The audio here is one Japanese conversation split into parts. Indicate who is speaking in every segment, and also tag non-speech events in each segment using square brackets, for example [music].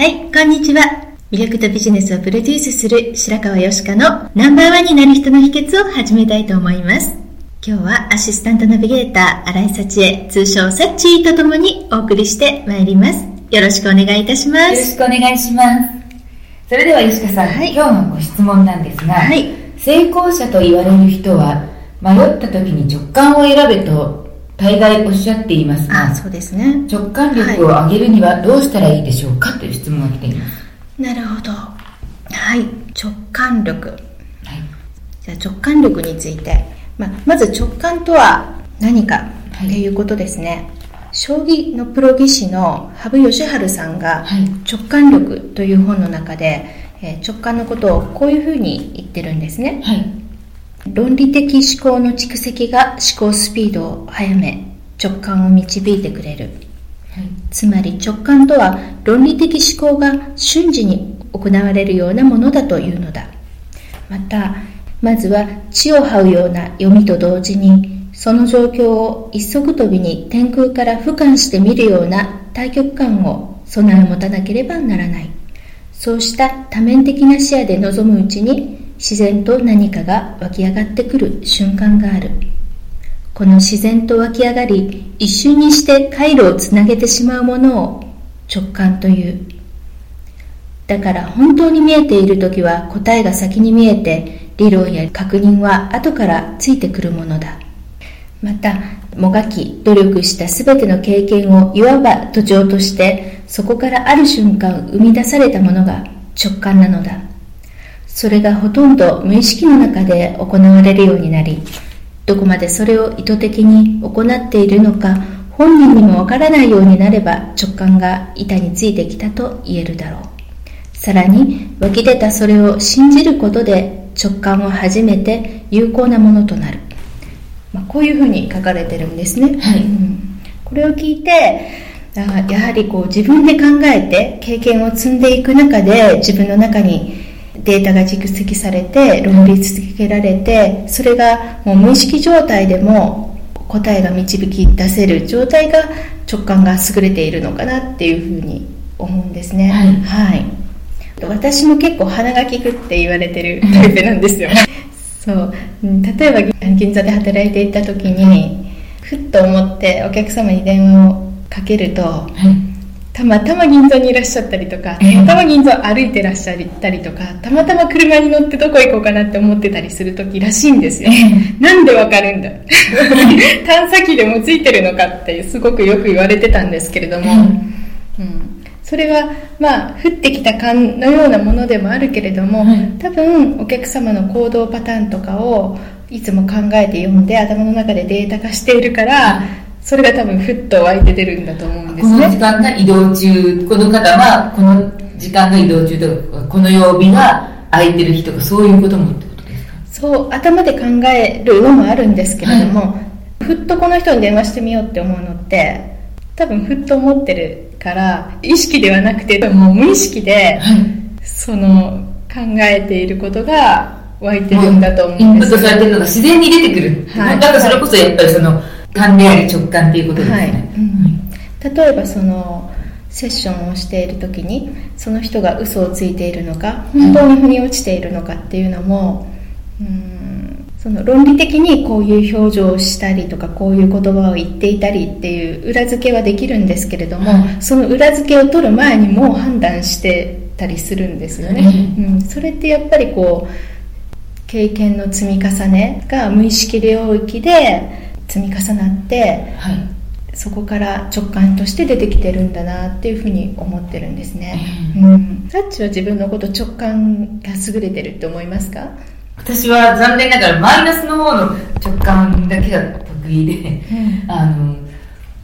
Speaker 1: はい、こんにちは。魅力とビジネスをプロデュースする白川よしかのナンバーワンになる人の秘訣を始めたいと思います。今日はアシスタントナビゲーター、新井幸恵、通称サッチーとともにお送りしてまいります。よろしくお願いいたしま
Speaker 2: よろし
Speaker 1: す。
Speaker 2: くお願いします。それでは吉川さん、
Speaker 1: はい
Speaker 2: 今日のご質問なんですが、
Speaker 1: はい
Speaker 2: 成功者と言われる人は迷った時に直感を選べと大概おっしゃっていますが
Speaker 1: あ、そうですね。
Speaker 2: 直感力を上げるにはどうしたらいいでしょうかという質問が来ています、
Speaker 1: なるほど。はい、直感力。
Speaker 2: はい、
Speaker 1: じゃあ直感力について、まあ、まず直感とは何か
Speaker 2: はい
Speaker 1: っていうことですね、将棋のプロ棋士の羽生善治さんが
Speaker 2: はい「
Speaker 1: 直感力」という本の中で、えー直感のことをこういうふうに言ってるんですね。
Speaker 2: はい
Speaker 1: 論理的思考の蓄積が思考スピードを速め直感を導いてくれる。
Speaker 2: はい。
Speaker 1: つまり直感とは論理的思考が瞬時に行われるようなものだというのだ。またまずは地を這うような読みと同時にその状況を一足飛びに天空から俯瞰して見るような対極感を備え持たなければならない。そうした多面的な視野で臨むうちに自然と何かが湧き上がってくる瞬間がある。この自然と湧き上がり一瞬にして回路をつなげてしまうものを直感という。だから本当に見えている時は答えが先に見えて理論や確認は後からついてくるものだ。またもがき努力した全ての経験をいわば土壌としてそこからある瞬間生み出されたものが直感なのだ。それがほとんど無意識の中で行われるようになりどこまでそれを意図的に行っているのか本人にもわからないようになれば直感が板についてきたと言えるだろう。さらに湧き出たそれを信じることで直感は初めて有効なものとなる、まあ、こういうふうに書かれてるんですね、
Speaker 2: はい。
Speaker 1: うん。これを聞いてあやはりこう自分で考えて経験を積んでいく中で自分の中にデータが蓄積されて論理続けられてそれがもう無意識状態でも答えが導き出せる状態が直感が優れているのかなっていうふうに思うんですね。
Speaker 2: はい。
Speaker 1: はい、私も結構鼻が利くって言われてる [laughs] タイプなんですよ。そう。うん例えば銀座で働いていた時にふっと思ってお客様に電話をかけると
Speaker 2: はい
Speaker 1: たまたま銀座にいらっしゃったりとかた
Speaker 2: え。え
Speaker 1: またま銀座を歩いてらっしゃったりとかたまたま車に乗ってどこ行こうかなって思ってたりする時らしいんですよ。なんでわかるんだ？探査機でもついてるのかってすごくよく言われてたんですけれども、うん、それはまあ降ってきた感のようなものでもあるけれども、
Speaker 2: はい。
Speaker 1: 多分お客様の行動パターンとかをいつも考えて読んで頭の中でデータ化しているからそれが多分ふっと湧いて出るんだと思うんです
Speaker 2: この時
Speaker 1: ね。
Speaker 2: 間が移動中この方はこの時間が移動中とかこの曜日が空いてる日とかそういうこともってことですか？
Speaker 1: そう頭で考えるのもあるんですけれども、ふっとこの人に電話してみようって思うのって多分ふっと思ってるから意識ではなくてもう無意識で
Speaker 2: はい。
Speaker 1: その考えていることが湧いてるんだと思
Speaker 2: インプット
Speaker 1: うんです
Speaker 2: されてるのが自然に出てくる、
Speaker 1: はい。
Speaker 2: だからそれこそやっぱりその勘であり直感っていうことですね、
Speaker 1: はい。うん例えばそのセッションをしている時にその人が嘘をついているのか本当に腑に落ちているのかっていうのも、うんその論理的にこういう表情をしたりとかこういう言葉を言っていたりっていう裏付けはできるんですけれども、
Speaker 2: はい。
Speaker 1: その裏付けを取る前にもう判断してたりするんですよね、うん、それってやっぱりこう経験の積み重ねが無意識領域で積み重なって
Speaker 2: はい。
Speaker 1: そこから直感として出てきてるんだなっていうふうに思ってるんですね、
Speaker 2: う
Speaker 1: うん、タッチは自分のこと直感が優れてるって思いますか？
Speaker 2: 私は残念ながらマイナスの方の直感だけが得意で、あの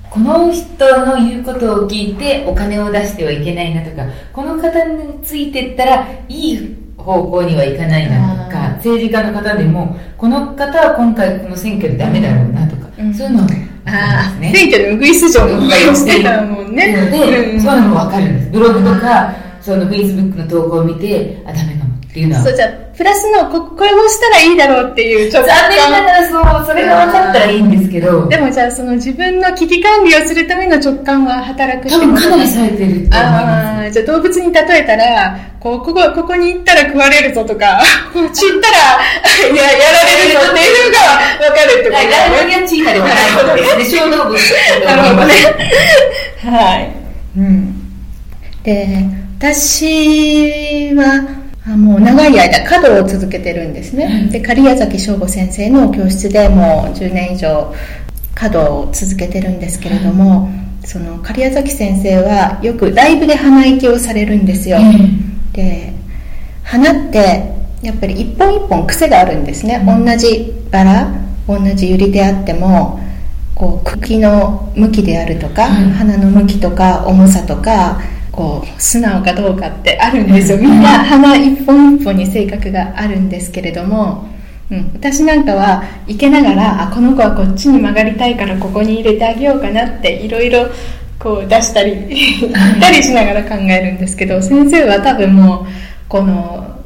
Speaker 2: この人の言うことを聞いてお金を出してはいけないなとかこの方についてったらいい方向にはいかないなとか政治家の方でもこの方は今回この選挙でダメだろうなとそういうのを
Speaker 1: ああ、
Speaker 2: ね。
Speaker 1: 選挙でウグイス嬢の方がしてたもんね。
Speaker 2: なのそういうのも分かるんです。ブログとかそのフェイスブックの投稿を見てあダメっていう。のは
Speaker 1: そうじゃあプラスのここれをしたらいいだろうっていう直
Speaker 2: 残念ながらそうそれが分かったらいいんですけど。
Speaker 1: でもじゃあその自分の危機管理をするための直感は働くって
Speaker 2: 多分かなり
Speaker 1: です
Speaker 2: されてると思います。
Speaker 1: ああじゃあ動物に例えたらこうここここに行ったら食われるぞとか [laughs] こっち行ったらい [laughs] ややられるぞっていうのが分かるってこと
Speaker 2: ダイ
Speaker 1: だね。
Speaker 2: ではないのですね、小動物
Speaker 1: なるほどね。はい。うん。で、私は、あもう長い間、華道を続けてるんですね。で、狩矢崎翔吾先生の教室でもう10年以上、華道を続けてるんですけれども、その狩矢崎先生はよくライブで鼻息をされるんですよ。で花ってやっぱり一本一本癖があるんですね、同じバラ同じユリであってもこう茎の向きであるとか、
Speaker 2: うん。
Speaker 1: 花の向きとか重さとかこう素直かどうかってあるんですよ。みんな花一本一本に性格があるんですけれども、うん、私なんかは行けながらあこの子はこっちに曲がりたいからここに入れてあげようかなっていろいろこう出したり [laughs] 行ったりしながら考えるんですけど先生は多分もうこの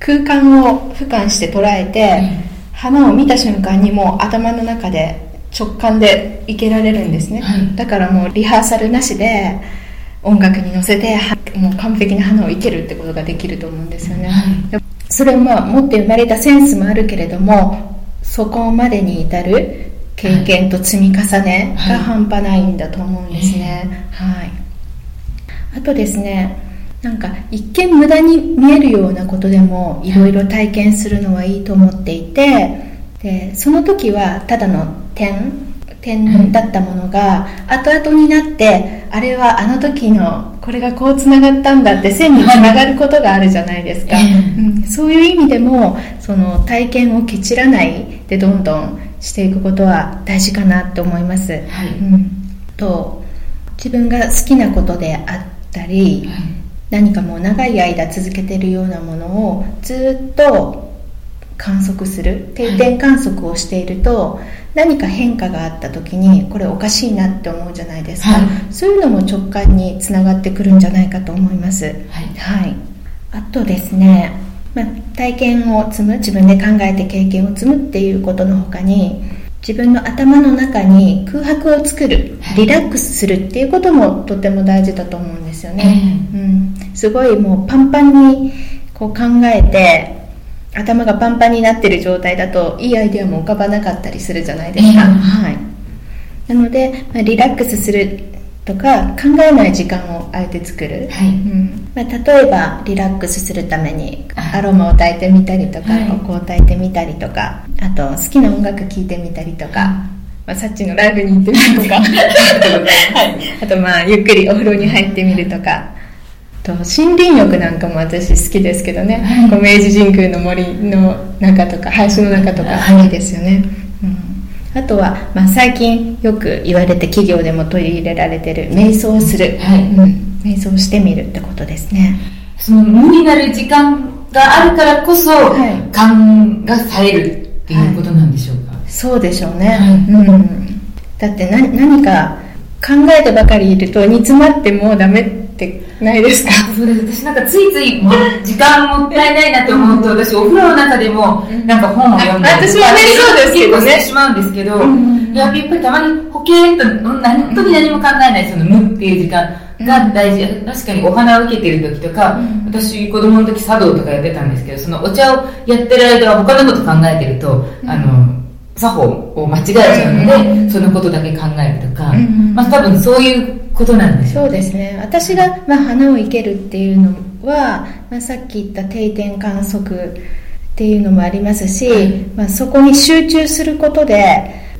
Speaker 1: 空間を俯瞰して捉えて、花を見た瞬間にもう頭の中で直感でいけられるん。ですね、
Speaker 2: はい
Speaker 1: だからもうリハーサルなしで音楽に乗せてはもう完璧な花を生けるってことができると思うんですよね、
Speaker 2: はい。
Speaker 1: でそれをまあ持って生まれたセンスもあるけれどもそこまでに至る経験と積み重ねが半端ないんだと思うんですね。はい、あとですねなんか一見無駄に見えるようなことでもいろいろ体験するのはいいと思っていてでその時はただの点点だったものが後々になってあれはあの時のこれがこうつながったんだって線につながることがあるじゃないですか、
Speaker 2: はい
Speaker 1: うん、そういう意味でもその体験を蹴散らないでどんどんしていくことは大事かなって思います、
Speaker 2: はい。
Speaker 1: うん、と自分が好きなことであったり、何かもう長い間続けてるようなものをずっと観測する定点観測をしていると、何か変化があった時にこれおかしいなって思うじゃないですか、
Speaker 2: はい。
Speaker 1: そういうのも直感につながってくるんじゃないかと思います。
Speaker 2: はい。
Speaker 1: はい、あとですね、まあ、体験を積む自分で考えて経験を積むっていうことの他に自分の頭の中に空白を作る
Speaker 2: はい。
Speaker 1: リラックスするっていうこともとても大事だと思うんですよね、
Speaker 2: え。
Speaker 1: うん、すごいもうパンパンにこう考えて頭がパンパンになってる状態だといいアイデアも浮かばなかったりするじゃないですか、
Speaker 2: ええ。
Speaker 1: はい、なので、まあ、リラックスするとか考えない時間をあえて作る、
Speaker 2: はい。
Speaker 1: うん。まあ、例えばリラックスするために
Speaker 2: はい
Speaker 1: アロマを焚いてみたりとか、
Speaker 2: はい。
Speaker 1: お香を焚いてみたりとかあと好きな音楽聴いてみたりとか、まあ、さっちのライブに行ってみるとか、[laughs] はい、あとまあゆっくりお風呂に入ってみるとか。あと森林浴なんかも私好きですけどね、
Speaker 2: はい。
Speaker 1: こう明治神宮の森の中とか林の中とか
Speaker 2: はい。
Speaker 1: いいですよね、うん、あとは、まあ、最近よく言われて企業でも取り入れられてる瞑想をする、
Speaker 2: はい。
Speaker 1: うん、瞑想してみるってことですね。
Speaker 2: その無になる時間があるからこそ、
Speaker 1: はい。
Speaker 2: 勘が冴えるっていうことなんでしょうか、
Speaker 1: そうでしょうね、
Speaker 2: はい。
Speaker 1: うん、だってな何か考えてばかりいると煮詰まってもうダメってないですか？
Speaker 2: そうです。私なんかついつい時間もったいないなと思うと私お風呂の中でもなんか本を読んだり
Speaker 1: 私はねそうですけどね。
Speaker 2: しまうんですけど、
Speaker 1: うん。
Speaker 2: やっぱりたまにポケーっと何本当に何も考えないその無っていう時間が大事、うん、確かにお花を受けてる時とか、うん、私子供の時茶道とかやってたんですけどそのお茶をやってる間は他のこと考えてると、うん、あの作法を間違えちゃうので、そのことだけ考えるとか、まあ多分そういうことなんで
Speaker 1: すそうですね。私が、まあ、花を生けるっていうのは、まあ、さっき言った定点観測っていうのもありますし、はい、まあ、そこに集中することで、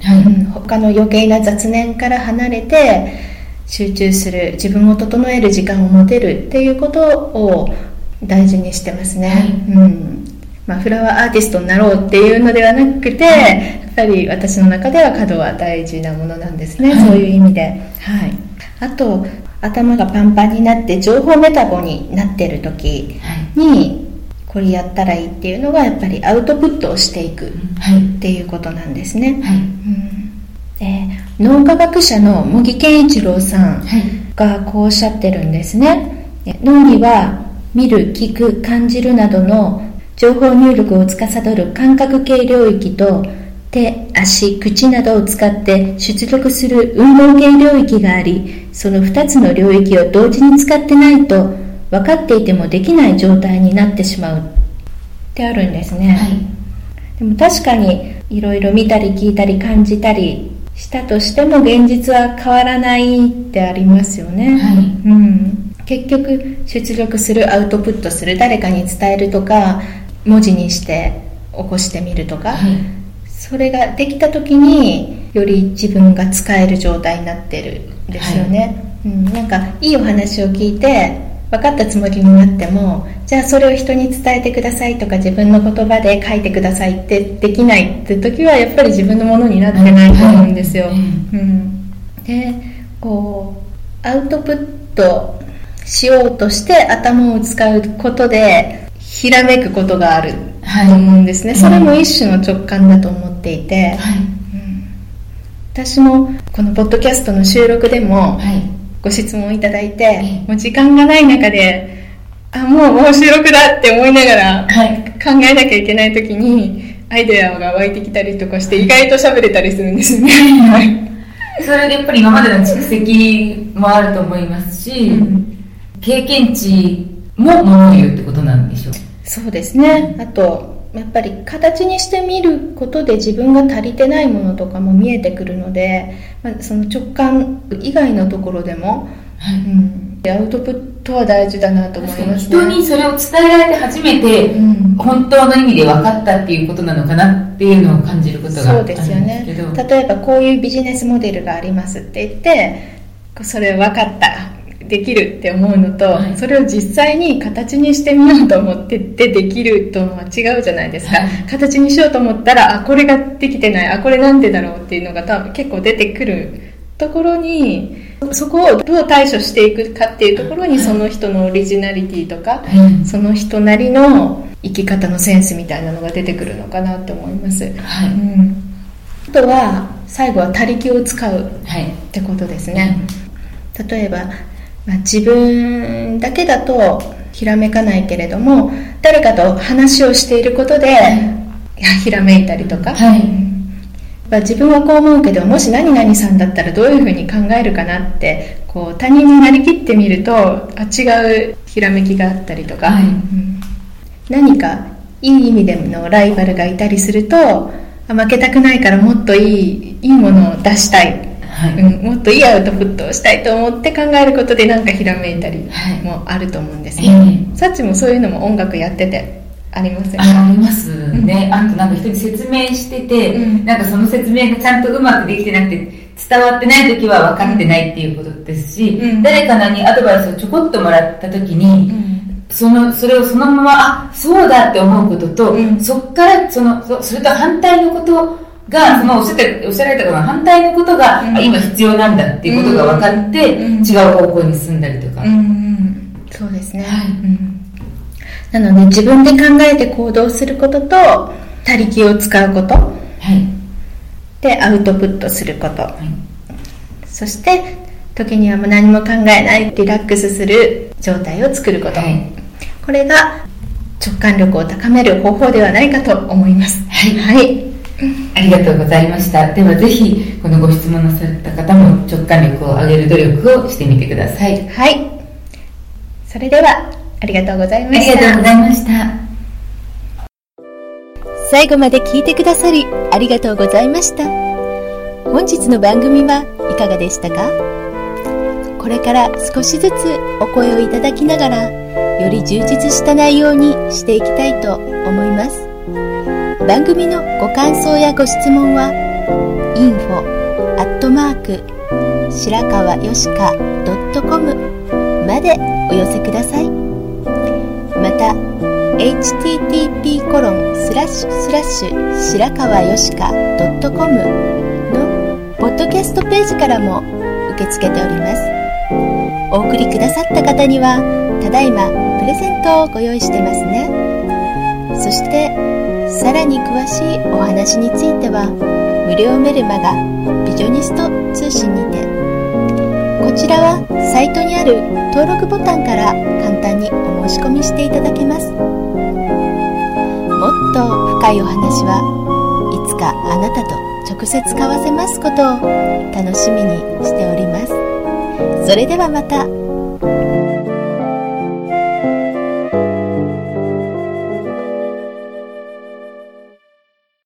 Speaker 1: はい。うん、他の余計な雑念から離れて集中する自分を整える時間を持てるっていうことを大事にしてますね、はい、うん。まあ、フラワーアーティストになろうっていうのではなくて、やっぱり私の中では角は大事なものなんですね、そういう意味で。はい、あと頭がパンパンになって情報メタボになってる時に、これやったらいいっていうのがやっぱりアウトプットをしていくっていうことなんですね、はい。うん、で脳科学者の茂木健一郎さんがこうおっしゃってるんですね。脳には見る聞く感じるなどの情報入力を司る感覚系領域と手、足、口などを使って出力する運動系領域があり、その2つの領域を同時に使ってないと分かっていてもできない状態になってしまう。ってあるんですね、はい、でも確かにいろいろ見たり聞いたり感じたりしたとしても現実は変わらないってありますよね、はい、うん、結局出力するアウトプットする誰かに伝えるとか文字にして起こしてみるとか、はい、それができた時により自分が使える状態になってるんですよね、はい、うん、なんかいいお話を聞いて分かったつもりになってもじゃあそれを人に伝えてくださいとか自分の言葉で書いてくださいってできないって時はやっぱり自分のものになってないと思うんですよ、はい、うん、でこうアウトプットしようとして頭を使うことでひらめくことがあると思うんですね、はい、それも一種の直感だと思っていて、はい。うん、私もこのポッドキャストの収録でもご質問いただいて、もう時間がない中であもうもう収録だって思いながら考えなきゃいけない時にアイデアが湧いてきたりとかして意外と喋れたりするんですね、はい、
Speaker 2: それでやっぱり今までの蓄積もあると思いますし、うん、経験値もものを言うってことなんでしょう
Speaker 1: そうですね。あとやっぱり形にしてみることで自分が足りてないものとかも見えてくるので、まあ、その直感以外のところでも、はい、うん、アウトプットは大事だなと思います、
Speaker 2: ね、人にそれを伝えられて初めて、本当の意味で分かったっていうことなのかなっていうのを感じることがあるんですけど。そうですよ
Speaker 1: ね。例えばこういうビジネスモデルがありますって言ってそれ分かったできるって思うのと、はい、それを実際に形にしてみようと思ってってできるとは違うじゃないですか、はい、形にしようと思ったらあこれができてないあこれなんでだろうっていうのが多分結構出てくるところにそこをどう対処していくかっていうところにその人のオリジナリティとか、はい、その人なりの生き方のセンスみたいなのが出てくるのかなって思います、はい。うん、あとは最後は他力を使うってことですね、例えばまあ、自分だけだとひらめかないけれども誰かと話をしていることで、ひらめいたりとか、はい、自分はこう思うけどもし何々さんだったらどういうふうに考えるかなってこう他人になりきってみるとあ違うひらめきがあったりとか、はい。うん、何かいい意味でのライバルがいたりすると負けたくないからもっといいいいものを出したいはい、うん、もっといいアウトプットをしたいと思って考えることでなんかひらめいたりもあると思うんですね、はい、サッチもそういうのも音楽やっててありませんか
Speaker 2: ありますね、あとなんか人に説明してて、うん、なんかその説明がちゃんとうまくできてなくて伝わってない時は分かってないっていうことですし、うん、誰かにアドバイスをちょこっともらった時に、そのそれをそのままあそうだって思うことと、そっからそのそそれと反対のことが、そのおっしゃっておっしゃられたことの反対のことが、うん、今必要なんだっていうことが分かって、うん、違う方向に進んだりとか。うん、
Speaker 1: そうですね。はい、なので自分で考えて行動することと、他力を使うこと。はい。で、アウトプットすること。はい、そして、時にはもう何も考えないリラックスする状態を作ること。はい、これが直感力を高める方法ではないかと思います。はい。はい
Speaker 2: ありがとうございました。ではぜひこのご質問なさった方も直感力を上げる努力をしてみてください。
Speaker 3: はい。それではありがとうございま
Speaker 2: あり
Speaker 3: した
Speaker 2: がとうございました。
Speaker 1: 最後まで聞いてくださりありがとうございました。本日の番組はいかがでしたか？これから少しずつお声をいただきながらより充実した内容にしていきたいと思います番組のご感想やご質問は info アットマーク白川よしか .com までお寄せください。また http コロンスラッシュスラッシュ白川よしか .com のポッドキャストページからも受け付けております。お送りくださった方にはただいまプレゼントをご用意してますね。そしてさらに詳しいお話については無料メルマガビジョニスト通信にて。こちらはサイトにある登録ボタンから簡単にお申し込みしていただけます。もっと深いお話はいつかあなたと直接交わせますことを楽しみにしております。それではまた。